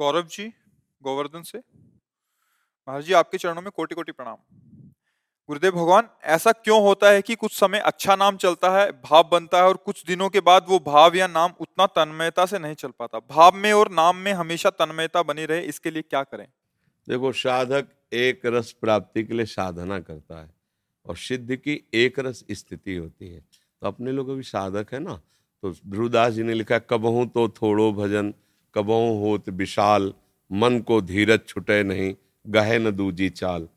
गौरव जी, गोवर्धन से। महाराज जी, आपके चरणों में कोटि कोटि प्रणाम। गुरुदेव भगवान, ऐसा क्यों होता है कि कुछ समय अच्छा नाम चलता है, भाव बनता है और कुछ दिनों के बाद वो भाव या नाम उतना तन्मयता से नहीं चल पाता। भाव में और नाम में हमेशा तन्मयता बनी रहे, इसके लिए क्या करें? देखो, साधक एक रस प्राप्ति के लिए साधना करता है और सिद्ध की एक रस स्थिति होती है। तो अपने लोग अभी साधक है ना? तो ध्रुवदास जी ने लिखा कबहू तो थोड़ो भजन। कबहू होत विशाल, मन को धीरज छुटे नहीं, गहे न दूजी चाल।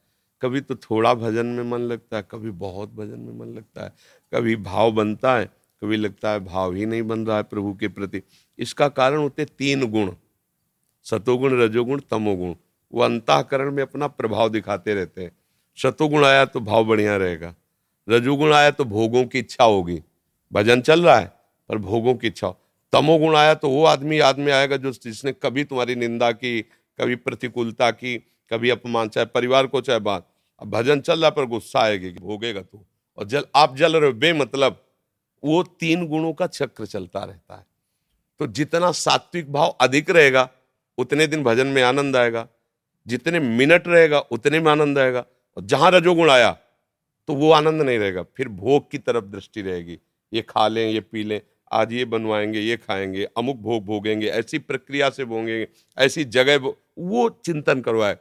कभी तो थोड़ा भजन में मन लगता है, कभी बहुत भजन में मन लगता है, कभी भाव बनता है, कभी लगता है भाव ही नहीं बन रहा है प्रभु के प्रति। इसका कारण होते तीन गुण, सतोगुण, रजोगुण, तमोगुण। वो अंतःकरण में अपना प्रभाव दिखाते रहते हैं। सतोगुण आया तो भाव बढ़िया रहेगा। रजोगुण आया तो भोगों की इच्छा होगी। भजन चल रहा है, पर भोगों की इच्छा तमोगुण आया तो वो आदमी याद में आएगा जो जिसने कभी तुम्हारी निंदा की, कभी प्रतिकूलता की, कभी अपमान, चाहे परिवार को, चाहे बात। अब भजन चल रहा पर गुस्सा आएगी भोगेगा तू। और जल, आप जल रहे हो, बेमतलब। वो तीन गुणों का चक्र चलता रहता है। तो जितना सात्विक भाव अधिक रहेगा, उतने दिन भजन में आनंद आएगा। जितने मिनट रहेगा, उतने में आनंद आएगा। और जहाँ रजोगुण आया तो वो आनंद नहीं रहेगा। फिर भोग की तरफ़ दृष्टि रहेगी। ये खा लें, ये पी लें। आज ये बनवाएँगे, ये खाएँगे, अमुक भोग भोगेंगे, ऐसी प्रक्रिया से भोगेंगे, ऐसी जगह वो चिंतन करवाए।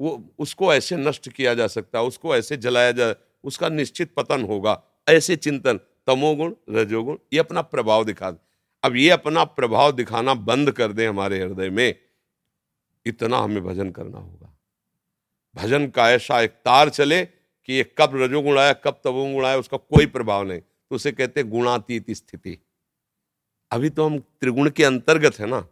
वो, उसको ऐसे नष्ट किया जा सकता है उसको ऐसे जलाया जा, उसका निश्चित पतन होगा, ऐसे चिंतन, तमोगुण, रजोगुण, ये अपना प्रभाव दिखा दे। अब ये अपना प्रभाव दिखाना बंद कर दे हमारे हृदय में, इतना हमें भजन करना होगा। भजन का ऐसा एक तार चले कि ये कब रजोगुण आया, कब तमोगुण आया, उसका कोई प्रभाव नहीं। तो उसे कहते गुणातीत स्थिति। अभी तो हम त्रिगुण के अंतर्गत है ना।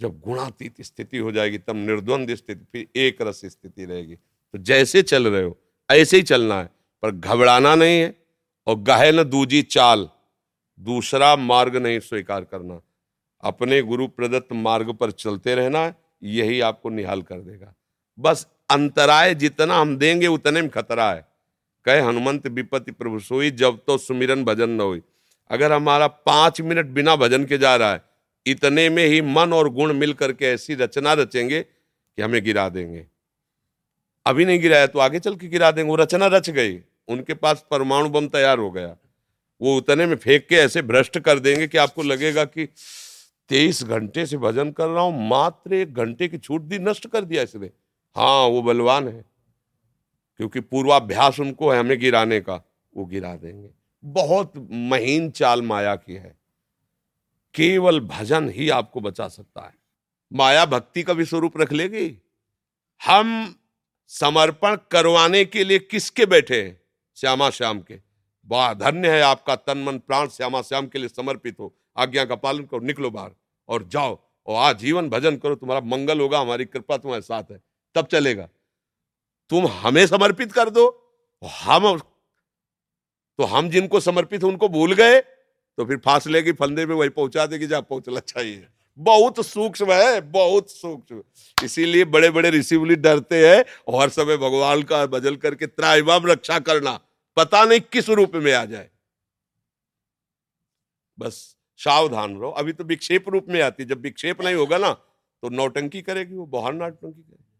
जब गुणातीत स्थिति हो जाएगी, तब निर्द्वंद स्थिति, फिर एक रस स्थिति रहेगी। तो जैसे चल रहे हो, ऐसे ही चलना है। पर घबराना नहीं है और गहे न दूजी चाल। दूसरा मार्ग नहीं स्वीकार करना। अपने गुरु प्रदत्त मार्ग पर चलते रहना है यही आपको निहाल कर देगा। बस अंतराय जितना हम देंगे, उतने में खतरा है। कहे हनुमंत विपत्ति प्रभु सोई, जब तो सुमिरन भजन न हुई। अगर हमारा पाँच मिनट बिना भजन के जा रहा है, इतने में ही मन और गुण मिल करके ऐसी रचना रचेंगे कि हमें गिरा देंगे। अभी नहीं गिराया तो आगे चल के गिरा देंगे। वो रचना रच गई, उनके पास परमाणु बम तैयार हो गया। वो उतने में फेंक के ऐसे भ्रष्ट कर देंगे कि आपको लगेगा कि तेईस घंटे से भजन कर रहा हूँ, मात्र एक घंटे की छूट दी, नष्ट कर दिया इसने। हाँ वो बलवान है, क्योंकि पूर्वाभ्यास उनको है हमें गिराने का, वो गिरा देंगे। बहुत महीन चाल माया की है। केवल भजन ही आपको बचा सकता है। माया भक्ति का भी स्वरूप रख लेगी। हम समर्पण करवाने के लिए किसके बैठे हैं? श्यामा श्याम के। वाह धन्य है आपका तन मन प्राण श्यामा श्याम के लिए समर्पित हो। आज्ञा का पालन करो, निकलो बाहर और जाओ और आज जीवन भजन करो। तुम्हारा मंगल होगा, हमारी कृपा तुम्हारे साथ है। तब चलेगा। तुम हमें समर्पित कर दो हम तो हम जिनको समर्पित उनको भूल गए तो फिर फासले की फंदे में वही पहुँचा देगी जहाँ पहुँचना चाहिए बहुत सूक्ष्म है, बहुत सूक्ष्म। इसीलिए बड़े बड़े ऋषि डरते हैं, और समय भगवान का बदल करके त्राइमाम रक्षा करना, पता नहीं किस रूप में आ जाए। बस सावधान रहो। अभी तो विक्षेप रूप में आती जब विक्षेप नहीं होगा ना तो नौटंकी करेगी वो बाहर नौटंकी करेगी।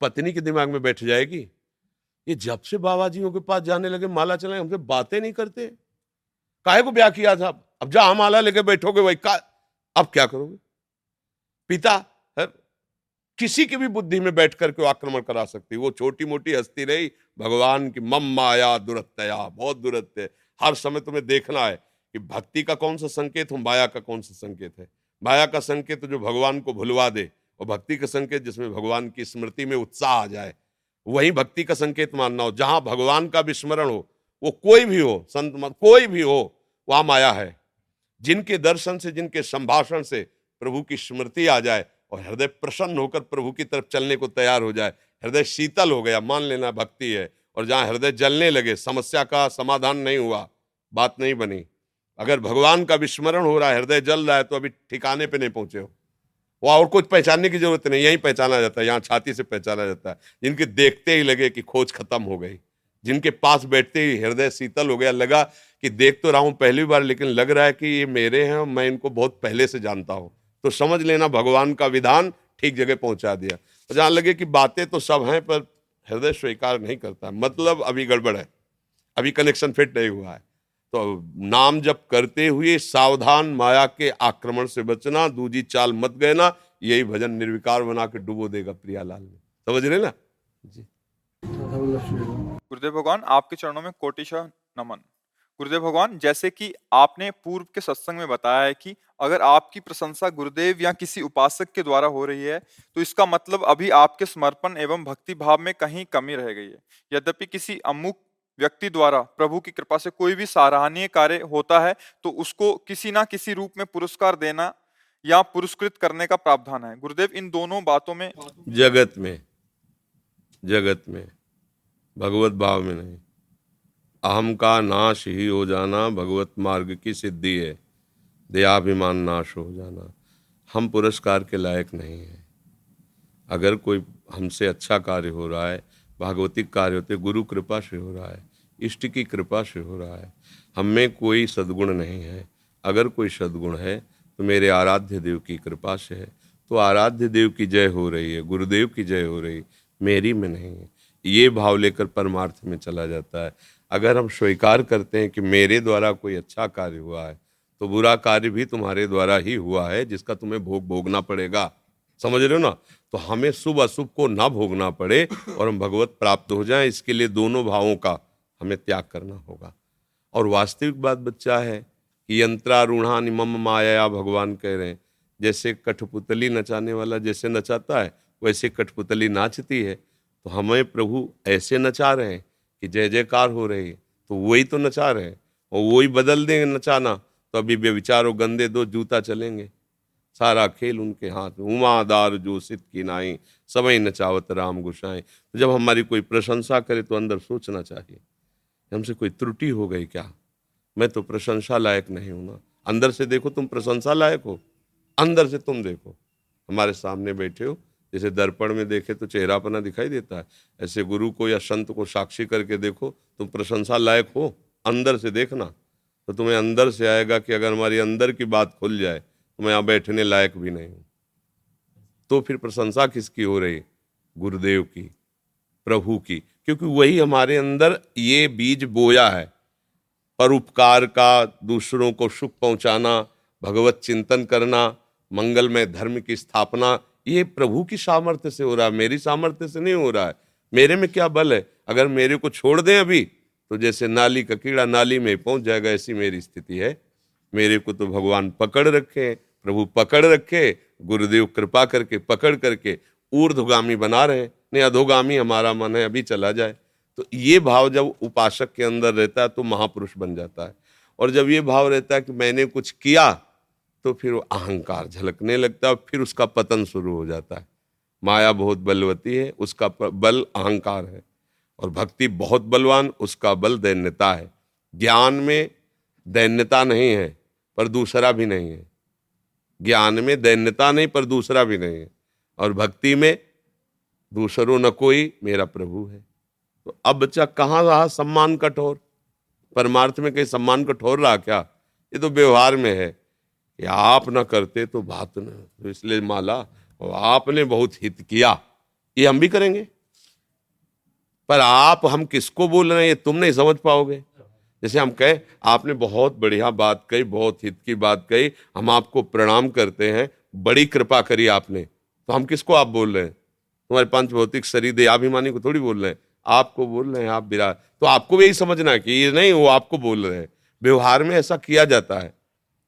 पत्नी के दिमाग में बैठ जाएगी। ये जब से बाबा जियों के पास जाने लगे, माला चलाए, हमसे बातें नहीं करते। काहे को ब्याह किया था? अब जहाँ माला लेके बैठोगे वही का अब क्या करोगे? पिता है किसी की भी बुद्धि में बैठ करके आक्रमण करा सकती? वो छोटी मोटी हस्ती रही, भगवान की मम माया दुरत्तया, बहुत दुरत्य हर समय तुम्हें देखना है कि भक्ति का कौन सा संकेत हो माया का कौन सा संकेत है। माया का संकेत जो भगवान को भुलवा दे, और भक्ति का संकेत जिसमें भगवान की स्मृति में उत्साह आ जाए वही भक्ति का संकेत मानना हो, जहाँ भगवान का विस्मरण हो, वो कोई भी हो, संत कोई भी हो, वहाँ माया है। जिनके दर्शन से, जिनके संभाषण से प्रभु की स्मृति आ जाए और हृदय प्रसन्न होकर प्रभु की तरफ़ चलने को तैयार हो जाए, हृदय शीतल हो गया, मान लेना भक्ति है और जहाँ हृदय जलने लगे, समस्या का समाधान नहीं हुआ, बात नहीं बनी। अगर भगवान का विस्मरण हो रहा है, हृदय जल रहा है तो अभी ठिकाने पे नहीं पहुँचे हो। वो और कुछ पहचानने की ज़रूरत नहीं, यही पहचाना जाता है, यहाँ छाती से पहचाना जाता है। जिनके देखते ही लगे कि खोज खत्म हो गई, जिनके पास बैठते ही हृदय शीतल हो गया, लगा कि देख तो रहा हूँ पहली बार, लेकिन लग रहा है कि ये मेरे हैं और मैं इनको बहुत पहले से जानता हूँ। तो समझ लेना, भगवान का विधान ठीक जगह पहुँचा दिया। तो जहाँ लगे कि बातें तो सब हैं, पर हृदय स्वीकार नहीं करता। मतलब अभी गड़बड़ है, अभी कनेक्शन फिट नहीं हुआ है। तो नाम जप करते हुए सावधान माया के आक्रमण से बचना दूजी चाल मत गए ना यही भजन निर्विकार बना के डुबो देगा प्रियालाल में समझ रहे ना? जी। गुरुदेव भगवान आपके चरणों में कोटिशा नमन। गुरुदेव भगवान जैसे कि आपने पूर्व के सत्संग में बताया है कि अगर आपकी प्रशंसा गुरुदेव या किसी उपासक के द्वारा हो रही है तो इसका मतलब अभी आपके समर्पण एवं भक्ति भाव में कहीं कमी रह गई है। यद्यपि किसी अमुक व्यक्ति द्वारा प्रभु की कृपा से कोई भी सराहनीय कार्य होता है तो उसको किसी ना किसी रूप में पुरस्कार देना या पुरस्कृत करने का प्रावधान है। गुरुदेव, इन दोनों बातों में जगत में जगत में, भगवत भाव में नहीं। अहम का नाश ही हो जाना भगवत मार्ग की सिद्धि है। दयाभिमान नाश हो जाना। हम पुरस्कार के लायक नहीं हैं। अगर कोई हमसे अच्छा कार्य हो रहा है, भागवतिक कार्य होते, गुरु कृपा से हो रहा है इष्ट की कृपा से हो रहा है। हम में कोई सद्गुण नहीं है। अगर कोई सद्गुण है तो मेरे आराध्य देव की कृपा से है। तो आराध्य देव की जय हो रही है, गुरुदेव की जय हो रही, मेरी में नहीं है। ये भाव लेकर परमार्थ में चला जाता है। अगर हम स्वीकार करते हैं कि मेरे द्वारा कोई अच्छा कार्य हुआ है तो बुरा कार्य भी तुम्हारे द्वारा ही हुआ है, जिसका तुम्हें भोग भोगना पड़ेगा। समझ रहे हो ना? तो हमें शुभ अशुभ को ना भोगना पड़े और हम भगवत प्राप्त हो जाएँ। इसके लिए दोनों भावों का हमें त्याग करना होगा। और वास्तविक बात बच्चा है कि यंत्रारूढ़ा मम माया भगवान कह रहे हैं। जैसे कठपुतली नचाने वाला जैसे नचाता है, वैसे कठपुतली नाचती है। तो हमें प्रभु ऐसे नचा रहे हैं कि जय जयकार हो रही है तो वही तो नचा रहे हैं। और वही बदल देंगे नचाना तो अभी बेविचारो गंदे दो जूता चलेंगे। सारा खेल उनके हाथ में, उमादार जो सिद्ध की नाई समय नचावत राम गुसाएँ तो जब हमारी कोई प्रशंसा करे तो अंदर सोचना चाहिए। हमसे कोई त्रुटि हो गई क्या? मैं तो प्रशंसा लायक नहीं हूँ ना। अंदर से देखो, तुम प्रशंसा लायक हो। अंदर से तुम देखो। हमारे सामने बैठे हो। जैसे दर्पण में देखे तो चेहरा चेहरापना दिखाई देता है। ऐसे गुरु को या संत को साक्षी करके देखो, तुम प्रशंसा लायक हो। अंदर से देखना। तो तुम्हें अंदर से आएगा कि अगर हमारी अंदर की बात खुल जाए तो मैं यहाँ बैठने लायक भी नहीं हूँ। तो फिर प्रशंसा किसकी हो रही? गुरुदेव की, प्रभु की। क्योंकि वही हमारे अंदर ये बीज बोया है। परोपकार का, दूसरों को सुख पहुंचाना, भगवत चिंतन करना मंगलमय धर्म की स्थापना, ये प्रभु की सामर्थ्य से हो रहा है, मेरी सामर्थ्य से नहीं हो रहा है। मेरे में क्या बल है? अगर मेरे को छोड़ दें अभी तो जैसे नाली का कीड़ा नाली में पहुँच जाएगा, ऐसी मेरी स्थिति है। मेरे को तो भगवान पकड़ रखे प्रभु पकड़ रखे गुरुदेव कृपा करके, पकड़ करके ऊर्धगामी बना रहे नहीं, अधोगामी हमारा मन है, अभी चला जाए। तो ये भाव जब उपासक के अंदर रहता है तो महापुरुष बन जाता है। और जब ये भाव रहता है कि मैंने कुछ किया तो फिर वो अहंकार झलकने लगता है फिर उसका पतन शुरू हो जाता है। माया बहुत बलवती है, उसका बल अहंकार है। और भक्ति बहुत बलवान, उसका बल दैन्यता है। ज्ञान में दैन्यता नहीं है, पर दूसरा भी नहीं है। ज्ञान में दैन्यता नहीं, पर दूसरा भी नहीं है। और भक्ति में दूसरों न कोई मेरा प्रभु है। तो अब बच्चा कहाँ रहा सम्मान कठोर परमार्थ में कहीं सम्मान कठोर रहा क्या? ये तो व्यवहार में है या आप ना करते तो बात न। तो इसलिए माला, और आपने बहुत हित किया। ये हम भी करेंगे। पर आप, हम किसको बोल रहे हैं, ये तुम नहीं समझ पाओगे। जैसे हम कहें, आपने बहुत बढ़िया बात कही, बहुत हित की बात कही, हम आपको प्रणाम करते हैं, बड़ी कृपा करी आपने। तो हम किसको आप बोल रहे हैं? तुम्हारे पंच भौतिक शरीर दयाभिमानी को थोड़ी बोल रहे हैं। आपको बोल रहे हैं, आप विराट तो आपको भी यही समझना है कि ये नहीं, वो आपको बोल रहे हैं। व्यवहार में ऐसा किया जाता है।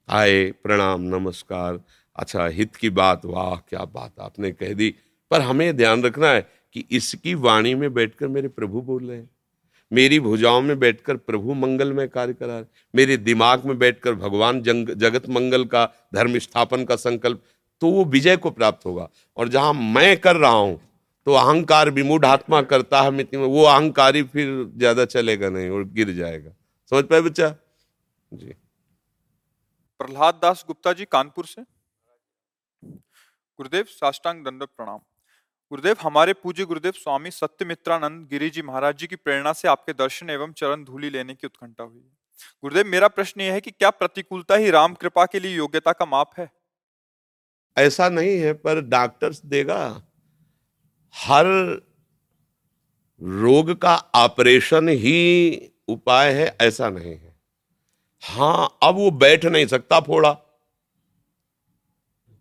आए, प्रणाम, नमस्कार। अच्छा हित की बात, वाह, क्या बात आपने कह दी। पर हमें ध्यान रखना है कि इसकी वाणी में बैठकर मेरे प्रभु बोल रहे हैं। मेरी भुजाओं में बैठकर प्रभु मंगल में कार्य करा रहे मेरे दिमाग में बैठकर भगवान जंग, जगत मंगल का, धर्म स्थापन का संकल्प तो वो विजय को प्राप्त होगा। और जहाँ मैं कर रहा हूँ तो अहंकार विमूढ़ आत्मा करता है मित्र वो अहंकारी फिर ज़्यादा चलेगा नहीं और गिर जाएगा। समझ पाए बच्चा? जी। प्रहलाद दास गुप्ता जी कानपुर से। गुरुदेव साष्टांग दंड प्रणाम। गुरुदेव हमारे पूज्य गुरुदेव स्वामी सत्यमित्रानंद गिरी जी महाराज जी की प्रेरणा से आपके दर्शन एवं चरण धूली लेने की उत्कंठा हुई गुरुदेव मेरा प्रश्न यह है कि क्या प्रतिकूलता ही राम कृपा के लिए योग्यता का माप है? ऐसा नहीं है पर डॉक्टर्स देगा। हर रोग का ऑपरेशन ही उपाय है, ऐसा नहीं है। हाँ, अब वो बैठ नहीं सकता फोड़ा।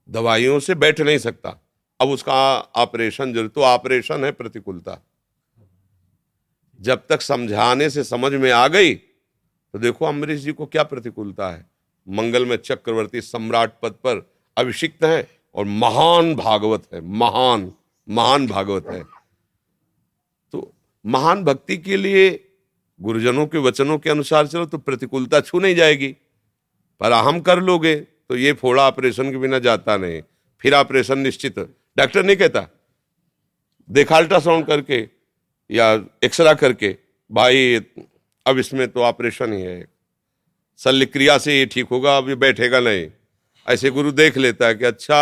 दवाइयों से बैठ नहीं सकता। अब उसका ऑपरेशन ज़रूर तो ऑपरेशन है प्रतिकूलता। जब तक समझाने से समझ में आ गई तो देखो अम्बरीश जी को क्या प्रतिकूलता है। मंगल में चक्रवर्ती सम्राट पद पर अभिषिक्त है और महान भागवत है, महान। महान भागवत है। तो महान भक्ति के लिए गुरुजनों के वचनों के अनुसार चलो तो प्रतिकूलता छू नहीं जाएगी। पर अहम कर लोगे तो ये फोड़ा ऑपरेशन के बिना जाता नहीं। फिर ऑपरेशन निश्चित। डॉक्टर नहीं कहता। देखा अल्ट्रासाउंड करके या एक्सरा करके, भाई अब इसमें तो ऑपरेशन ही है। शल्य क्रिया से ये ठीक होगा, अब ये बैठेगा नहीं। ऐसे गुरु देख लेता है कि अच्छा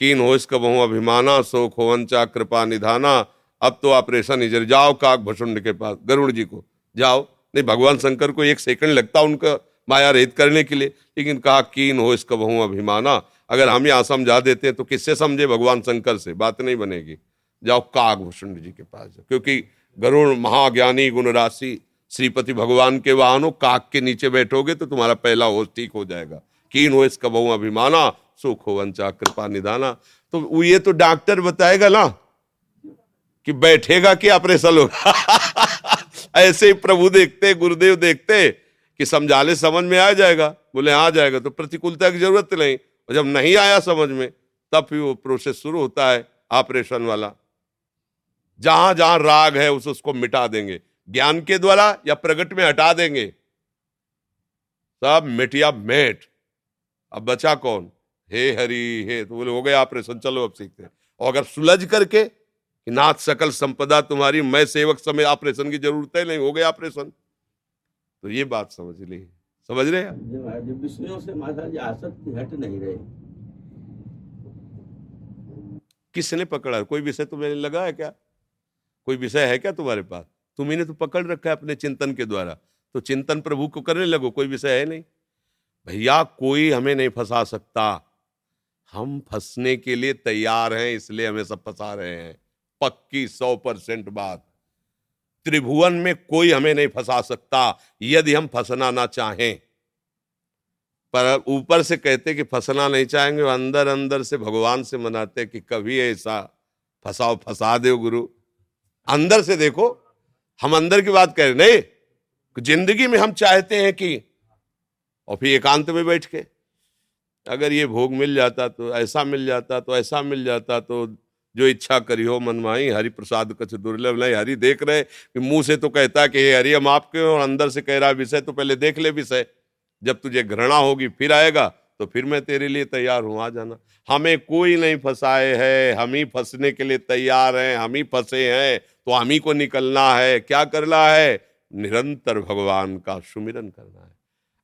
कीन हो इसका बहु अभिमाना सो खोवंचा कृपा निधाना। अब तो ऑपरेशन इजर जाओ काक भसुंड के पास। गरुड़ जी को, जाओ। नहीं, भगवान शंकर को एक सेकंड लगता उनका माया रहित करने के लिए, लेकिन कहा, कीन हो इसका बहु अभिमाना? अगर हम यहाँ समझा देते हैं तो किससे समझे? भगवान शंकर से। बात नहीं बनेगी। जाओ काग भूषण जी के पास जाओ। क्योंकि गरुण महाज्ञानी गुण राशि श्रीपति भगवान के वाहनों काग के नीचे बैठोगे तो तुम्हारा पहला होश ठीक हो जाएगा। कीन हो इसका बहु अभिमाना? सुख हो वंचा कृपा निधाना। तो वो ये तो डॉक्टर बताएगा ना कि बैठेगा कि ऑपरेशन होगा ऐसे ही प्रभु देखते, गुरुदेव देखते कि समझा ले समझ में आ जाएगा। बोले, आ जाएगा तो प्रतिकूलता की ज़रूरत नहीं। और जब नहीं आया समझ में, तब फिर वो प्रोसेस शुरू होता है ऑपरेशन वाला। जहाँ जहाँ राग है, उस उसको मिटा देंगे। ज्ञान के द्वारा या प्रगट में हटा देंगे। सब मिटिया मेट। अब बचा कौन? हे हरि हे तो बोले हो गया ऑपरेशन चलो अब सीखते हैं। और अगर सुलझ करके कि नाथ सकल संपदा तुम्हारी मैं सेवक समय ऑपरेशन की ज़रूरत है नहीं हो गया ऑपरेशन। तो ये बात समझ ली। समझ रहे हैं? विषयों से माता जी आसक्ति हट नहीं रहे। किसने पकड़ा? कोई विषय तुम्हें लगा है क्या? कोई विषय है क्या तुम्हारे पास? तुम्ही तो पकड़ रखा है अपने चिंतन के द्वारा। तो चिंतन प्रभु को करने लगो कोई विषय है नहीं। भैया कोई हमें नहीं फंसा सकता। हम फंसने के लिए तैयार हैं, इसलिए हमें सब फंसा रहे हैं। पक्की सौ परसेंट बात। त्रिभुवन में कोई हमें नहीं फंसा सकता, यदि हम फंसना ना चाहें। पर ऊपर से कहते कि फंसना नहीं चाहेंगे, अंदर अंदर से भगवान से मनाते कि कभी ऐसा फंसाओ, फंसा दो गुरु। अंदर से देखो, हम अंदर की बात करें, नहीं, ज़िंदगी में हम चाहते हैं कि, और फिर एकांत में बैठ के। अगर ये भोग मिल जाता तो ऐसा मिल जाता तो ऐसा मिल जाता तो जो इच्छा करी हो मनमाई हरि प्रसाद कछ दुर्लभ नहीं। हरि देख रहे कि मुँह से तो कहता कि, हे हरि, हम आपके और अंदर से कह रहा, विषय तो पहले देख ले विषय। जब तुझे घृणा होगी, फिर आएगा तो फिर मैं तेरे लिए तैयार हूँ, आ जाना। हमें कोई नहीं फंसाए है, हम ही फंसने के लिए तैयार हैं, हम ही फंसे हैं तो हम ही को निकलना है। क्या करना है? निरंतर भगवान का सुमिरन करना है।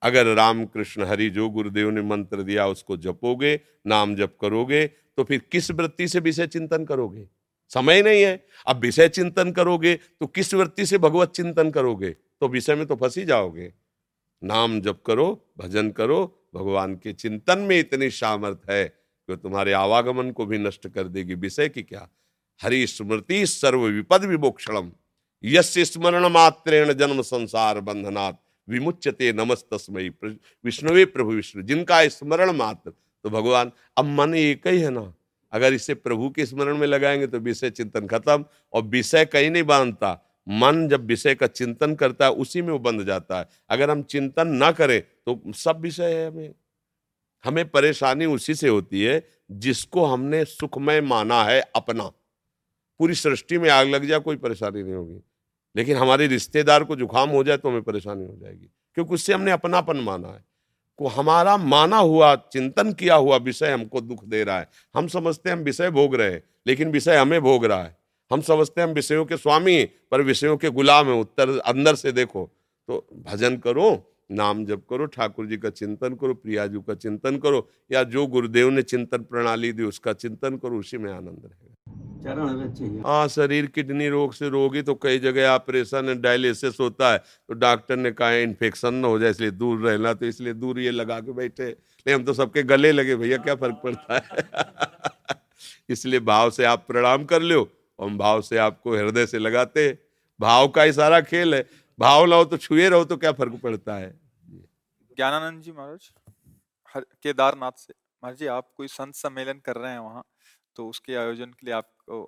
अगर राम कृष्ण हरि जो गुरुदेव ने मंत्र दिया, उसको जपोगे, नाम जप करोगे तो फिर किस वृत्ति से विषय चिंतन करोगे? समय नहीं है। अब विषय चिंतन करोगे तो किस वृत्ति से भगवत चिंतन करोगे? तो विषय में तो फंस ही जाओगे। नाम जप करो, भजन करो, भगवान के चिंतन में इतनी सामर्थ है कि तुम्हारे आवागमन को भी नष्ट कर देगी। विषय की क्या? हरि स्मृति सर्व विपद विमोक्षणम। यश स्मरण मात्रेण जन्म संसार बंधनाथ विमुच्यते नमस्तस्मयी विष्णुवे प्रभु विष्णु, जिनका स्मरण मात्र तो भगवान, अब मन एक ही है ना? अगर इसे प्रभु के स्मरण में लगाएँगे तो विषय चिंतन खत्म, और विषय कहीं नहीं बांधता। मन जब विषय का चिंतन करता है, उसी में वो बंध जाता है। अगर हम चिंतन ना करें तो सब विषय है हमें। हमें परेशानी उसी से होती है, जिसको हमने सुखमय माना है अपना। पूरी सृष्टि में आग लग जाए कोई परेशानी नहीं होगी। लेकिन हमारे रिश्तेदार को जुकाम हो जाए तो हमें परेशानी हो जाएगी, क्योंकि उससे हमने अपनापन माना है। को हमारा माना हुआ, चिंतन किया हुआ विषय हमको दुख दे रहा है। हम समझते हैं हम विषय भोग रहे हैं, लेकिन विषय हमें भोग रहा है। हम समझते हैं हम विषयों के स्वामी पर विषयों के गुलाम है। उत्तर अंदर से देखो तो भजन करो नाम जप करो ठाकुर जी का चिंतन करो प्रियाजू का चिंतन करो या जो गुरुदेव ने चिंतन प्रणाली दी उसका चिंतन करो उसी में आनंद रहेगा। हाँ शरीर किडनी रोग से रोगी तो कई जगह ऑपरेशन डायलिसिस होता है तो डॉक्टर ने कहा इन्फेक्शन ना हो जाए इसलिए दूर रहना तो इसलिए दूर ये लगा के बैठे नहीं हम तो सबके गले लगे भैया क्या फ़र्क पड़ता है? इसलिए भाव से आप प्रणाम कर लो और भाव से आपको हृदय से लगाते भाव का ही सारा खेल है। भाव लाओ तो छुए रहो तो क्या फ़र्क पड़ता है? ज्ञानानंद जी महाराज केदारनाथ से। महाराज जी आप कोई संत सम्मेलन कर रहे हैं वहाँ तो उसके आयोजन के लिए आपको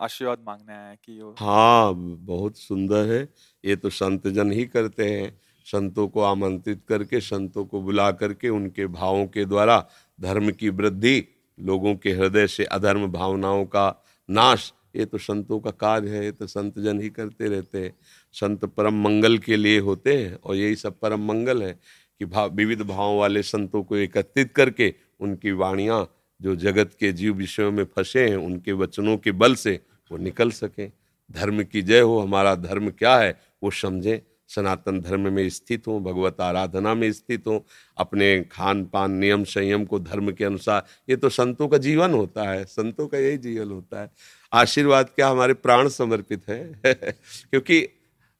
आशीर्वाद मांगने आए कि वो हाँ बहुत सुंदर है। ये तो संत जन ही करते हैं। संतों को आमंत्रित करके संतों को बुला करके उनके भावों के द्वारा धर्म की वृद्धि लोगों के हृदय से अधर्म भावनाओं का नाश ये तो संतों का कार्य है, ये तो संत जन ही करते रहते हैं। संत परम मंगल के लिए होते हैं और यही सब परम मंगल है कि भाव विविध भावों वाले संतों को एकत्रित करके उनकी वाणियाँ जो जगत के जीव विषयों में फंसे हैं, उनके वचनों के बल से वो निकल सकें। धर्म की जय हो, हमारा धर्म क्या है, वो समझें। सनातन धर्म में स्थित हों, भगवत आराधना में स्थित हों, अपने खान पान नियम संयम को धर्म के अनुसार। ये तो संतों का जीवन होता है, संतों का यही जीवन होता है। आशीर्वाद क्या हमारे प्राण समर्पित है क्योंकि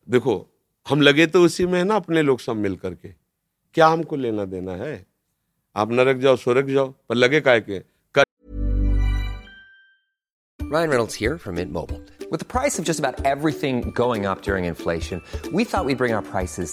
देखो हम लगे तो उसी में है ना अपने लोग सब मिल करके क्या हमको लेना देना है आप नरक जाओ स्वर्ग जाओ पर लगे काय के Ryan Reynolds here from Mint Mobile. With the price of just about everything going up during inflation, we thought we'd bring our prices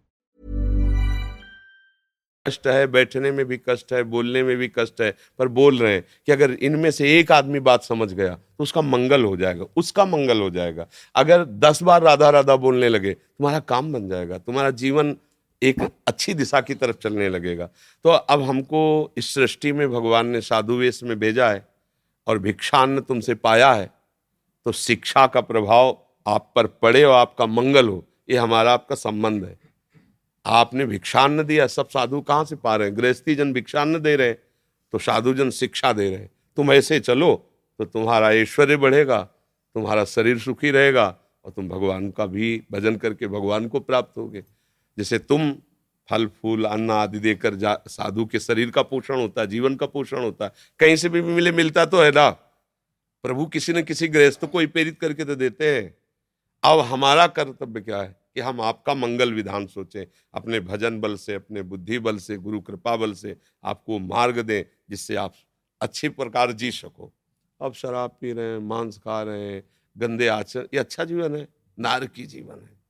कष्ट है, बैठने में भी कष्ट है, बोलने में भी कष्ट है, पर बोल रहे हैं कि अगर इनमें से एक आदमी बात समझ गया तो उसका मंगल हो जाएगा, उसका मंगल हो जाएगा। अगर दस बार राधा राधा बोलने लगे, तुम्हारा काम बन जाएगा, तुम्हारा जीवन एक अच्छी दिशा की तरफ़ चलने लगेगा। तो अब हमको इस सृष्टि में भगवान ने साधु वेश में भेजा है और भिक्षान्न तुमसे पाया है तो शिक्षा का प्रभाव आप पर पड़े और आपका मंगल हो, ये हमारा आपका संबंध है। आपने भिक्षान्न दिया, सब साधु कहाँ से पा रहे हैं? गृहस्थी जन भिक्षान्न दे रहे हैं तो साधु जन शिक्षा दे रहे। हैं तुम ऐसे चलो तो तुम्हारा ऐश्वर्य बढ़ेगा, तुम्हारा शरीर सुखी रहेगा, और तुम भगवान का भी भजन करके भगवान को प्राप्त होगे। जैसे तुम फल, फूल, अन्न आदि देकर जा, साधु के शरीर का पोषण होता है जीवन का पोषण होता है कहीं से भी मिले, मिलता तो है ना? प्रभु किसी न किसी गृहस्थ को ही प्रेरित करके तो देते हैं। अब हमारा कर्तव्य क्या है? कि हम आपका मंगल विधान सोचें, अपने भजन बल से, अपने बुद्धि बल से, गुरु कृपा बल से आपको मार्ग दें, जिससे आप अच्छी प्रकार जी सको। अब शराब पी रहे हैं, मांस खा रहे हैं, गंदे आचरण, ये अच्छा जीवन है, नारकी जीवन है।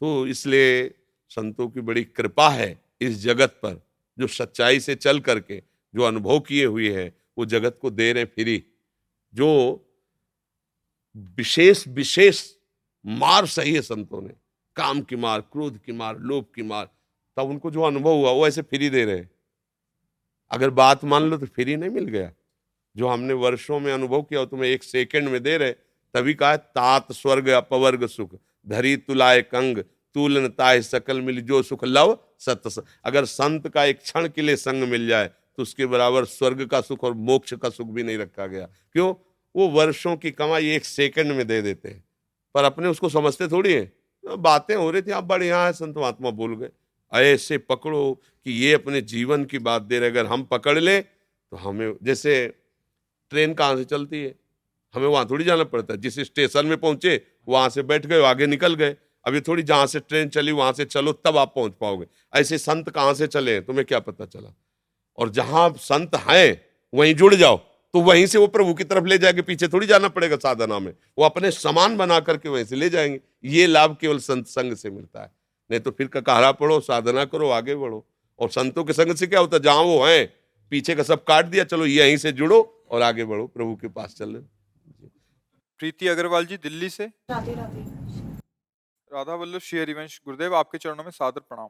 तो इसलिए संतों की बड़ी कृपा है इस जगत पर, जो सच्चाई से चल करके, जो अनुभव किए हुए हैं, वो जगत को दे रहे फिरी। जो विशेष विशेष मार सही है संतों ने। काम की मार, क्रोध की मार, लोभ की मार, तब उनको जो अनुभव हुआ, वो ऐसे फ्री दे रहे अगर बात मान लो तो फ्री नहीं मिल गया। जो हमने वर्षों में अनुभव किया वो तुम्हें एक सेकंड में दे रहे, तभी कहा तात स्वर्ग अपवर्ग सुख, धरी तुलाए कंग, तूलन ताय सकल मिल जो सुख, लव सत अगर संत का एक क्षण के लिए संग मिल जाए तो उसके बराबर स्वर्ग का सुख और मोक्ष का सुख भी नहीं रखा गया। क्यों? वो वर्षों की कमाई एक सेकंड में दे देते हैं। पर अपने उसको समझते थोड़ी है? तो बातें हो रही थी, आप बढ़िया है, संत महात्मा बोल गए। ऐसे पकड़ो कि ये अपने जीवन की बात दे रहे अगर हम पकड़ ले तो हमें, जैसे ट्रेन कहाँ से चलती है? हमें वहाँ थोड़ी जाना पड़ता है। जिस स्टेशन में पहुँचे, वहाँ से बैठ गए, आगे निकल गए। अभी थोड़ी जहाँ से ट्रेन चली, वहाँ से चलो, तब आप पहुँच पाओगे। ऐसे संत कहाँ से चले तुम्हें क्या पता चला? और जहाँ संत हैं, वहीं जुड़ जाओ। तो वहीं से वो प्रभु की तरफ़ ले जाएँगे पीछे थोड़ी जाना पड़ेगा साधना में। वो अपने समान बना करके वहीं से ले जाएँगे। ये लाभ केवल संत संग से मिलता है। नहीं तो फिर कहारा पढ़ो साधना करो आगे बढ़ो। और संतों के संग से क्या होता है? जहाँ वो है पीछे का सब काट दिया चलो यहीं से जुड़ो और आगे बढ़ो। प्रभु के पास चलो प्रीति अग्रवाल जी दिल्ली से। राधा वल्लभ श्री हरिवंश गुरुदेव आपके चरणों में सादर प्रणाम।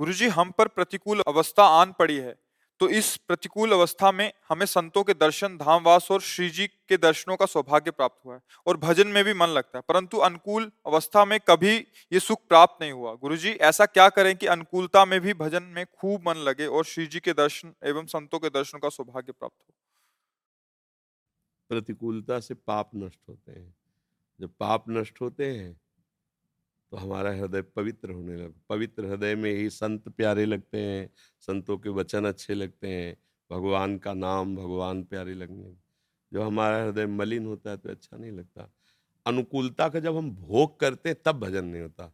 गुरुजी हम पर प्रतिकूल अवस्था आन पड़ी है। तो इस प्रतिकूल अवस्था में हमें संतों के दर्शन, धामवास और श्री जी के दर्शनों का सौभाग्य प्राप्त हुआ है और भजन में भी मन लगता है। परंतु अनुकूल अवस्था में कभी ये सुख प्राप्त नहीं हुआ। गुरु जी ऐसा क्या करें कि अनुकूलता में भी भजन में खूब मन लगे और श्री जी के दर्शन एवं संतों के दर्शन का सौभाग्य प्राप्त हो? प्रतिकूलता से पाप नष्ट होते हैं। जब पाप नष्ट होते हैं तो हमारा हृदय पवित्र होने लग, पवित्र हृदय में ही संत प्यारे लगते हैं, संतों के वचन अच्छे लगते हैं, भगवान का नाम भगवान प्यारे लगने जो हमारा हृदय मलिन होता है तो अच्छा नहीं लगता। अनुकूलता का जब हम भोग करते तब भजन नहीं होता।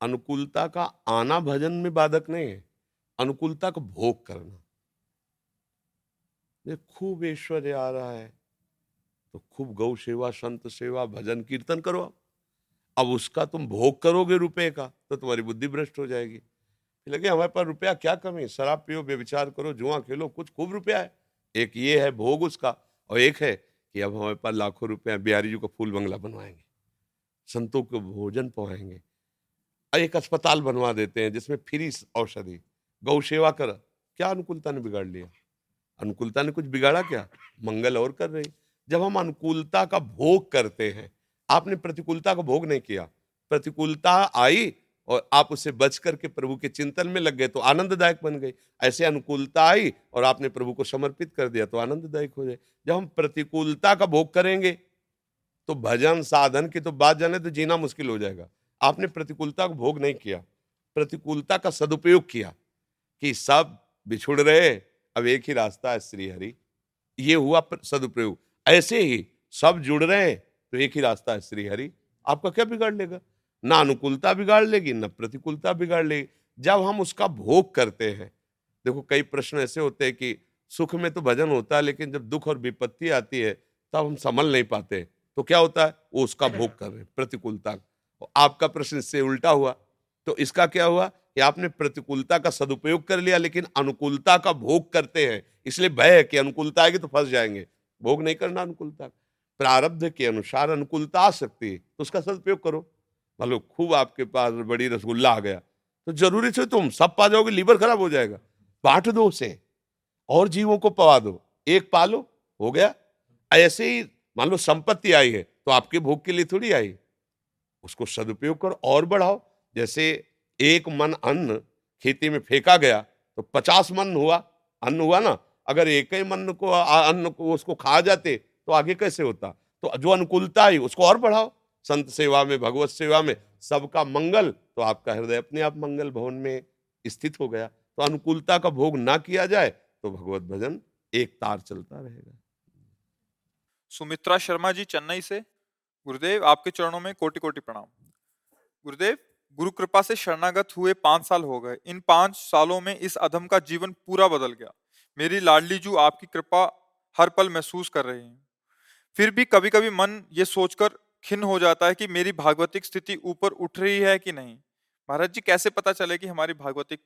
अनुकूलता का आना भजन में बाधक नहीं है, अनुकूलता का भोग करना। खूब ऐश्वर्य आ रहा है तो खूब गौ सेवा, संत सेवा, भजन, कीर्तन करो आप। अब उसका तुम भोग करोगे रुपए का तो तुम्हारी बुद्धि भ्रष्ट हो जाएगी। लगे, हमारे पास रुपया क्या कमी शराब पियो बेविचार करो, जुआ खेलो, कुछ खूब रुपया है। एक ये है भोग उसका, और एक है कि अब हमारे पास लाखों रुपया, बिहारी जी को फूल बंगला बनवाएँगे, संतों को भोजन पहुँचाएँगे। एक अस्पताल बनवा देते हैं, जिसमें फ्री औषधि, गौ सेवा कर। क्या अनुकूलता ने बिगाड़ लिया? अनुकूलता ने कुछ बिगाड़ा क्या? मंगल और कर रही। जब हम अनुकूलता का भोग करते हैं आपने प्रतिकूलता को भोग नहीं किया। प्रतिकूलता आई और आप उससे बच करके प्रभु के चिंतन में लग गए तो आनंददायक बन गई। ऐसे अनुकूलता आई और आपने प्रभु को समर्पित कर दिया तो आनंददायक हो जाए। जब हम प्रतिकूलता का भोग करेंगे तो भजन, साधन की तो बात जाने तो जीना मुश्किल हो जाएगा। आपने प्रतिकूलता को भोग नहीं किया। प्रतिकूलता का सदुपयोग किया कि सब बिछुड़ रहे, अब एक ही रास्ता है श्रीहरि। ये हुआ सदुपयोग। ऐसे ही सब जुड़ रहे हैं तो एक ही रास्ता है श्रीहरि आपका क्या बिगाड़ लेगा? ना अनुकूलता बिगाड़ लेगी ना प्रतिकूलता बिगाड़ लेगी। जब हम उसका भोग करते हैं देखो कई प्रश्न ऐसे होते हैं कि सुख में तो भजन होता है लेकिन जब दुख और विपत्ति आती है तब हम संभल नहीं पाते तो क्या होता है? वो उसका भोग कर रहे हैं प्रतिकूलता। आपका प्रश्न इससे उल्टा हुआ। तो इसका क्या हुआ कि आपने प्रतिकूलता का सदुपयोग कर लिया लेकिन अनुकूलता का भोग करते हैं। इसलिए भय है कि अनुकूलता आएगी तो फंस जाएँगे। भोग नहीं करना अनुकूलता का। प्रारब्ध के अनुसार अनुकूलता आ सकती है तो उसका सदुपयोग करो। मान खूब आपके पास बड़ी रसगुल्ला आ गया तो ज़रूरी से तुम सब पा जाओगे, लीवर खराब हो जाएगा। बांट दो उसे, और जीवों को पवा दो। एक पालो, हो गया। ऐसे ही मान लो संपत्ति आई है तो आपके भोग के लिए थोड़ी आई। उसको सदुपयोग करो और बढ़ाओ। जैसे एक मन अन्न खेती में फेंका गया तो पचास मन हुआ, अन्न हुआ ना? अगर एक ही मन को, अन्न को उसको खा जाते तो आगे कैसे होता? तो जो अनुकूलता आई, उसको और बढ़ाओ। संत सेवा में, भगवत सेवा में, सबका मंगल तो आपका हृदय अपने आप मंगल भवन में स्थित हो गया। तो अनुकूलता का भोग ना किया जाए तो भगवत भजन एक तार चलता रहेगा। सुमित्रा शर्मा जी, चेन्नई से। गुरुदेव, आपके चरणों में कोटि कोटि प्रणाम। गुरुदेव गुरु कृपा से शरणागत हुए पाँच साल हो गए। इन पाँच सालों में इस अधम का जीवन पूरा बदल गया। मेरी लाडली जू, आपकी कृपा हर पल महसूस कर रही है। फिर भी कभी कभी मन ये सोचकर खिन्न हो जाता है कि मेरी भागवतिक स्थिति ऊपर उठ रही है कि नहीं? महाराज जी, कैसे पता चले कि हमारी भागवतिक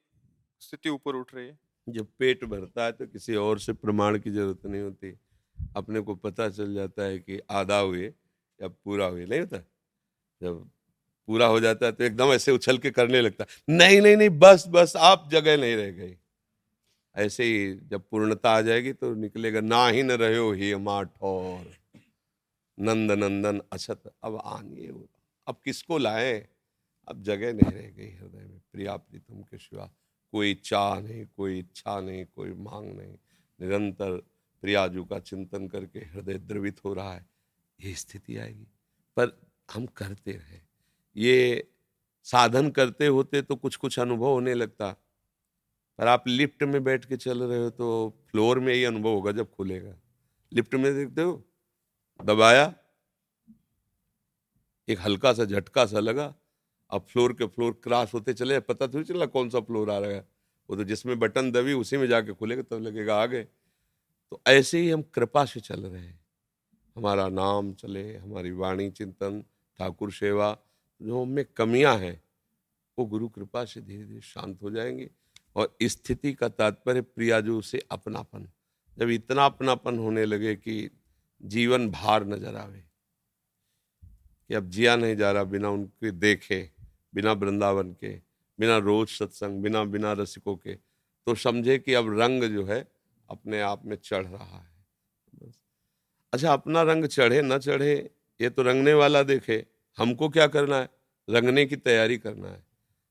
स्थिति ऊपर उठ रही है? जब पेट भरता है तो किसी और से प्रमाण की ज़रूरत नहीं होती। अपने को पता चल जाता है कि आधा हुए या पूरा हुए, नहीं होता? जब पूरा हो जाता है तो एकदम ऐसे उछल के करने लगता नहीं नहीं नहीं, बस बस, आप जगह नहीं रह गई। ऐसे ही जब पूर्णता आ जाएगी तो निकलेगा, ना ही न रहो ही ठोर नंद नंदन अछत अब आनिए अब किसको लाए? अब जगह नहीं रह गई हृदय में। प्रिया प्रीतम के शिवा कोई चाह नहीं, कोई इच्छा नहीं, कोई मांग नहीं। निरंतर प्रियाजू का चिंतन करके हृदय द्रवित हो रहा है। ये स्थिति आएगी। पर हम करते रहे। ये साधन करते होते तो कुछ कुछ अनुभव होने लगता। पर आप लिफ्ट में बैठ के चल रहे हो तो फ्लोर में ही अनुभव होगा जब खुलेगा। लिफ्ट में देखते हो? दबाया। एक हल्का सा झटका सा लगा। अब फ्लोर के फ्लोर क्रॉस होते चले पता थोड़ी चला कौन सा फ्लोर आ रहा है। वो तो जिसमें बटन दबी, उसी में जाके खुलेगा, तब तो लगेगा आगे। तो ऐसे ही हम कृपा से चल रहे हैं। हमारा नाम चले, हमारी वाणी, चिंतन, ठाकुर सेवा, जो हमें कमियाँ हैं, वो गुरु कृपा से धीरे धीरे शांत हो जाएँगे। और स्थिति का तात्पर्य प्रिया जो उसे अपनापन। जब इतना अपनापन होने लगे कि जीवन भार नज़र आवे। कि अब जिया नहीं जा रहा बिना उनके देखे, बिना वृंदावन के, बिना रोज सत्संग, बिना बिना रसिकों के तो समझे कि अब रंग जो है अपने आप में चढ़ रहा है। अच्छा अपना रंग चढ़े, ना चढ़े, ये तो रंगने वाला देखे, हमको क्या करना है? रंगने की तैयारी करना है।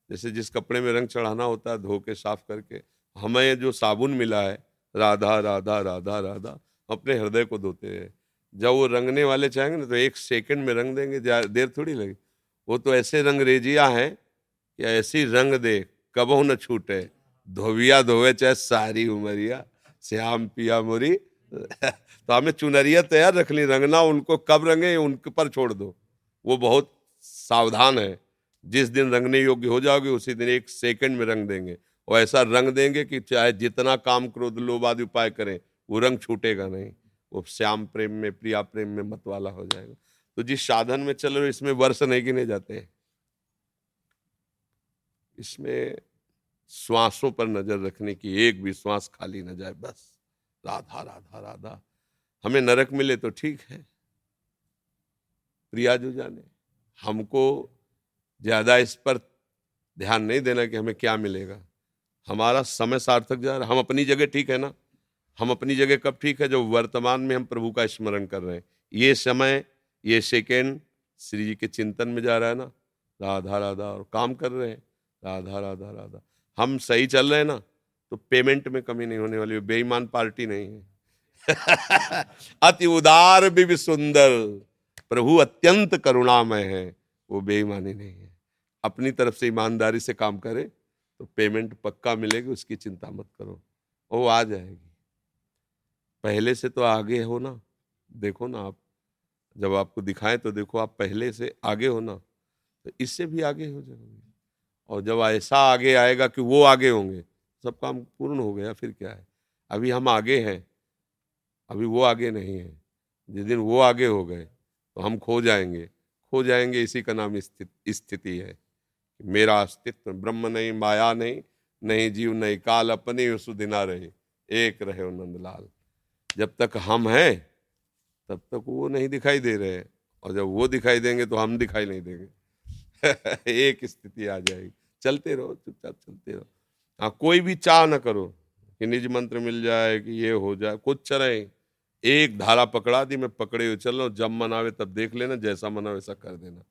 जैसे जिस कपड़े में रंग चढ़ाना होता है, धो के, साफ़ करके, हमें जो साबुन मिला है, राधा राधा राधा राधा अपने हृदय को धोते हैं। जब वो रंगने वाले चाहेंगे ना तो एक सेकंड में रंग देंगे देर थोड़ी लगी वो तो ऐसे रंगरेजिया हैं कि ऐसी रंग दे, कबहू न छूटे। धोबिया धोवे चाहे सारी उमरिया, श्याम पिया मोरी। तो हमें चुनरिया तैयार रख ली, रंगना उनको कब रंगे उनके पर छोड़ दो। वो बहुत सावधान है। जिस दिन रंगने योग्य हो जाओगे, उसी दिन एक सेकंड में रंग देंगे। और ऐसा रंग देंगे कि चाहे जितना काम क्रोध लोभ आदि उपाय करें वो रंग छूटेगा नहीं। वो श्याम प्रेम में, प्रिया प्रेम में मत वाला हो जाएगा। तो जिस साधन में चल रहे इसमें वर्ष नहीं गिने जाते। इसमें श्वासों पर नज़र रखने की एक भी श्वास खाली न जाए, बस। राधा राधा राधा। हमें नरक मिले तो ठीक है। प्रिया जो जाने, हमको ज़्यादा इस पर ध्यान नहीं देना कि हमें क्या मिलेगा। हमारा समय सार्थक जा रहा हम अपनी जगह ठीक है ना? हम अपनी जगह कब ठीक है? जब वर्तमान में हम प्रभु का स्मरण कर रहे हैं। ये समय, ये सेकेंड, श्री जी के चिंतन में जा रहा है ना? राधा राधा, और काम कर रहे हैं। राधा राधा राधा। हम सही चल रहे हैं ना? तो पेमेंट में कमी नहीं होने वाली बेईमान पार्टी नहीं है। अति उदार भी सुंदर। प्रभु अत्यंत करुणामय है। वो बेईमानी नहीं है। अपनी तरफ़ से ईमानदारी से काम करे तो पेमेंट पक्का मिलेगी, उसकी चिंता मत करो। वो आ जाएगी। पहले से तो आगे हो ना। देखो ना आप, जब आपको दिखाएँ तो देखो आप पहले से आगे हो ना तो इससे भी आगे हो जाओगे। और जब ऐसा आगे आएगा कि वो आगे होंगे, सब काम पूर्ण हो गया, फिर क्या है? अभी हम आगे हैं, अभी वो आगे नहीं है। जिस दिन वो आगे हो गए तो हम खो जाएँगे। खो जाएँगे इसी का नाम स्थिति स्थिति है। मेरा अस्तित्व ब्रह्म नहीं, माया नहीं नहीं जीव नहीं, काल अपने सुदिना रहे। एक रहे नंदलाल जब तक हम हैं, तब तक वो नहीं दिखाई दे रहे और जब वो दिखाई देंगे तो हम दिखाई नहीं देंगे। एक स्थिति आ जाएगी। चलते रहो, चुपचाप चलते रहो। हाँ कोई भी चाह ना करो कि निज मंत्र मिल जाए, कि ये हो जाए, कुछ चले। एक धारा पकड़ा दी, मैं पकड़े हुए चल रहा हूँ। जब मनावे तब देख लेना, जैसा मना वैसा कर देना।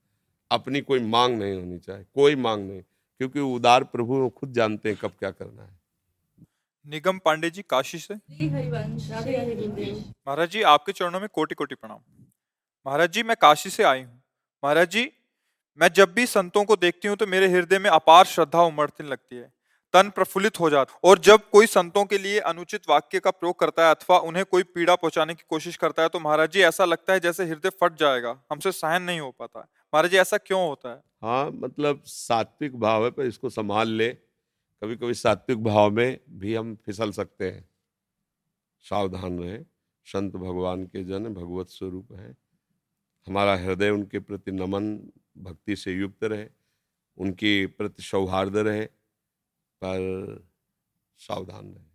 अपनी कोई मांग नहीं होनी चाहिए, कोई मांग नहीं। क्योंकि उदार प्रभु खुद जानते हैं कब क्या करना है। निगम पांडे जी काशी से। महाराज जी आपके चरणों में कोटि कोटि प्रणाम। महाराज जी मैं काशी से आई हूँ। महाराज जी मैं जब भी संतों को देखती हूँ तो मेरे हृदय में अपार श्रद्धा उमड़ने लगती है। तन प्रफुल्लित हो जाता और जब कोई संतों के लिए अनुचित वाक्य का प्रयोग करता है अथवा उन्हें कोई पीड़ा पहुँचाने की कोशिश करता है तो महाराज जी ऐसा लगता है जैसे हृदय फट जाएगा। हमसे सहन नहीं हो पाता। महाराज जी ऐसा क्यों होता है? हाँ मतलब सात्विक भाव है पर इसको संभाल ले। कभी कभी सात्विक भाव में भी हम फिसल सकते हैं। सावधान रहे। संत भगवान के जन भगवत स्वरूप है। हमारा हृदय उनके प्रति नमन, भक्ति से युक्त रहे। उनके प्रति सौहार्द रहे। पर सावधान रहे।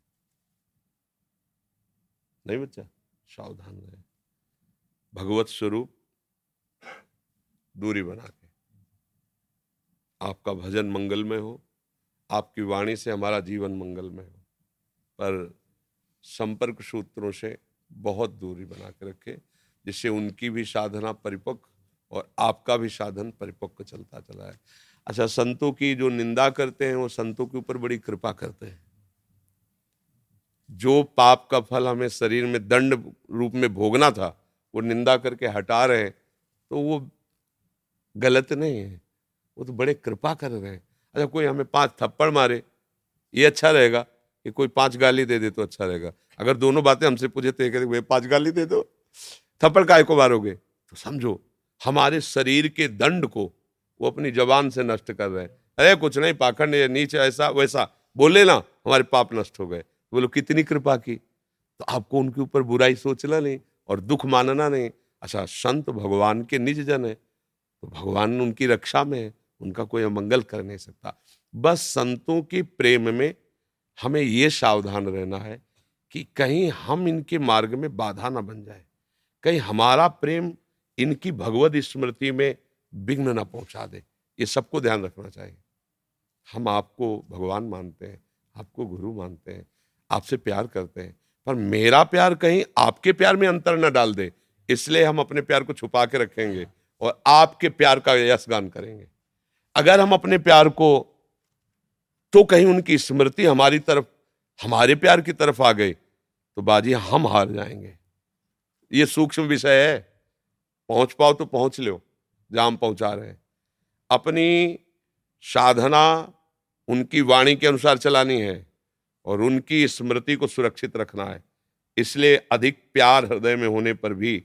नहीं बच्चा? सावधान रहे। भगवत स्वरूप दूरी बना के। आपका भजन मंगल में हो। आपकी वाणी से हमारा जीवन मंगलमय हो। पर संपर्क सूत्रों से बहुत दूरी बना के रखे, जिससे उनकी भी साधना परिपक्व और आपका भी साधन परिपक्व चलता चला है। अच्छा संतों की जो निंदा करते हैं, वो संतों के ऊपर बड़ी कृपा करते हैं। जो पाप का फल हमें शरीर में दंड रूप में भोगना था, वो निंदा करके हटा रहे हैं तो वो गलत नहीं है। वो तो बड़े कृपा कर रहे हैं। अच्छा कोई हमें पाँच थप्पड़ मारे, ये अच्छा रहेगा कि कोई पाँच गाली दे दे तो अच्छा रहेगा। अगर दोनों बातें हमसे पूछे तो कहते पाँच गाली दे दो। थप्पड़ काय को मारोगे? तो समझो, हमारे शरीर के दंड को वो अपनी जबान से नष्ट कर रहे हैं। अरे, कुछ नहीं, पाखंड नीचे ऐसा, वैसा। बोले ना, हमारे पाप नष्ट हो गए। बोलो, कितनी कृपा की। तो आपको उनके ऊपर बुराई सोचना नहीं और दुख मानना नहीं। अच्छा संत भगवान के निज जन है तो भगवान उनकी रक्षा में है। उनका कोई अमंगल कर नहीं सकता। बस संतों के प्रेम में हमें ये सावधान रहना है कि कहीं हम इनके मार्ग में बाधा ना बन जाए। कहीं हमारा प्रेम इनकी भगवत स्मृति में विघ्न ना पहुँचा दे। ये सबको ध्यान रखना चाहिए। हम आपको भगवान मानते हैं, आपको गुरु मानते हैं, आपसे प्यार करते हैं, पर मेरा प्यार कहीं आपके प्यार में अंतर न डाल दे। इसलिए हम अपने प्यार को छुपा के रखेंगे और आपके प्यार का यशगान करेंगे। अगर हम अपने प्यार को तो कहीं उनकी स्मृति हमारी तरफ़, हमारे प्यार की तरफ़ आ गई तो बाजी हम हार जाएँगे। ये सूक्ष्म विषय है। पहुँच पाओ तो पहुँच लो जहाँ पहुँचा रहे अपनी साधना उनकी वाणी के अनुसार चलानी है और उनकी स्मृति को सुरक्षित रखना है। इसलिए अधिक प्यार हृदय में होने पर भी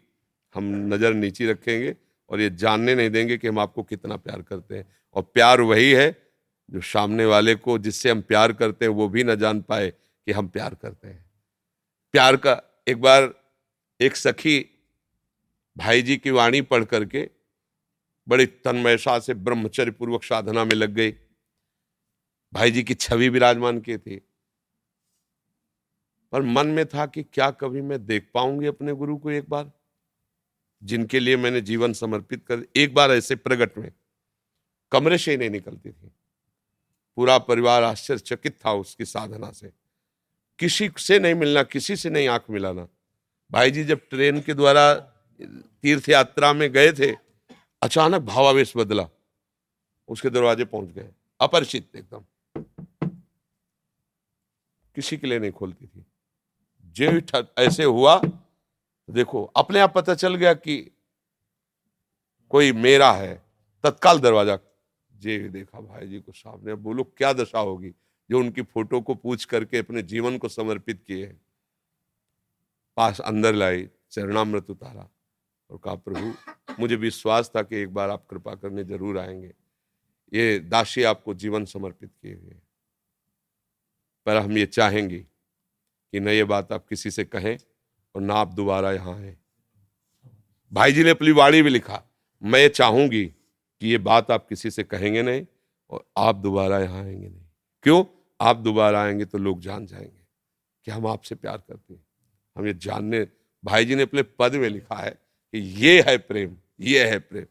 हम नज़र नीची रखेंगे और ये जानने नहीं देंगे कि हम आपको कितना प्यार करते हैं। और प्यार वही है जो सामने वाले को, जिससे हम प्यार करते हैं, वो भी ना जान पाए कि हम प्यार करते हैं। प्यार का एक बार एक सखी भाई जी की वाणी पढ़ करके बड़ी तन्मयशा से ब्रह्मचर्य पूर्वक साधना में लग गई। भाई जी की छवि विराजमान की थी। पर मन में था कि क्या कभी मैं देख पाऊँगी अपने गुरु को एक बार, जिनके लिए मैंने जीवन समर्पित कर, एक बार ऐसे प्रगट में कमरे से ही नहीं निकलती थी। पूरा परिवार आश्चर्यचकित था उसकी साधना से। किसी से नहीं मिलना, किसी से नहीं आँख मिलाना। भाई जी जब ट्रेन के द्वारा तीर्थ यात्रा में गए थे, अचानक भावावेश बदला। उसके दरवाजे पहुँच गए, अपरिचित एकदम। किसी के लिए नहीं खोलती थी। जो ऐसे हुआ, देखो, अपने आप पता चल गया कि कोई मेरा है, तत्काल दरवाज़ा जे देखा भाई जी को सामने। बोलो क्या दशा होगी जो उनकी फ़ोटो को पूछ करके अपने जीवन को समर्पित किए हैं? पास अंदर लाई चरणामृत उतारा और कहा प्रभु मुझे विश्वास था कि एक बार आप कृपा करने ज़रूर आएँगे। ये दासी आपको जीवन समर्पित किए हुए पर हम ये चाहेंगे कि न ये बात आप किसी से कहें और ना आप दोबारा यहाँ आए। भाई जी ने अपनी वाणी भी लिखा मैं ये चाहूँगी कि ये बात आप किसी से कहेंगे नहीं और आप दोबारा यहाँ आएँगे नहीं। क्यों? आप दोबारा आएँगे तो लोग जान जाएँगे कि हम आपसे प्यार करते हैं। हम ये जानने, भाई जी ने अपने पद में लिखा है कि ये है प्रेम, ये है प्रेम।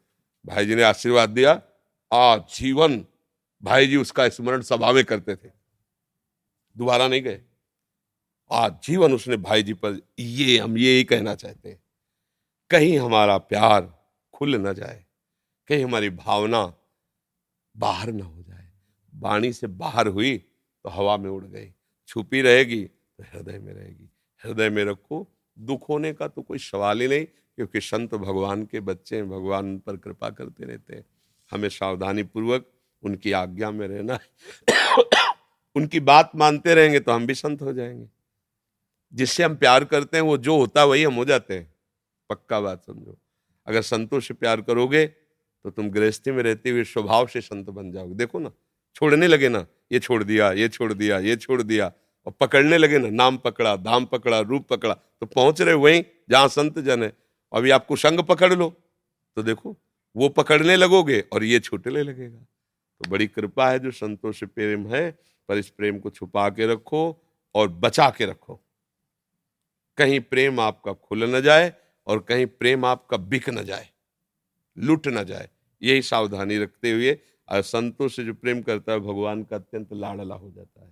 भाई जी ने आशीर्वाद दिया आजीवन भाई जी उसका स्मरण सभा में करते थे। दोबारा नहीं गए। आजीवन उसने भाई जी पर, ये हम ये ही कहना चाहते हैं। कहीं हमारा प्यार खुल न जाए। कहीं हमारी भावना बाहर ना हो जाए। वाणी से बाहर हुई तो हवा में उड़ गई। छुपी रहेगी तो हृदय में रहेगी। हृदय में रखो। दुख होने का तो कोई सवाल ही नहीं, क्योंकि संत भगवान के बच्चे हैं, भगवान पर कृपा करते रहते हैं। हमें सावधानी पूर्वक उनकी आज्ञा में रहना उनकी बात मानते रहेंगे तो हम भी संत हो जाएँगे। जिससे हम प्यार करते हैं, वो जो होता है वही हम हो जाते हैं। पक्का बात समझो। अगर संतों से प्यार करोगे तो तुम गृहस्थी में रहते हुए स्वभाव से संत बन जाओगे। देखो ना, छोड़ने लगे ना, ये छोड़ दिया, ये छोड़ दिया, ये छोड़ दिया, और पकड़ने लगे ना, नाम पकड़ा, धाम पकड़ा, रूप पकड़ा तो पहुँच रहे वहीं जहाँ संत जन है। अभी आपको संग पकड़ लो तो देखो, वो पकड़ने लगोगे और ये छूटने लगेगा। तो बड़ी कृपा है जो संतों से प्रेम है, पर इस प्रेम को छुपा के रखो और बचा के रखो। कहीं प्रेम आपका खुल न जाए और कहीं प्रेम आपका बिक न जाए। लुट ना जाए। यही सावधानी रखते हुए संतों से जो प्रेम करता है भगवान का अत्यंत लाडला हो जाता है।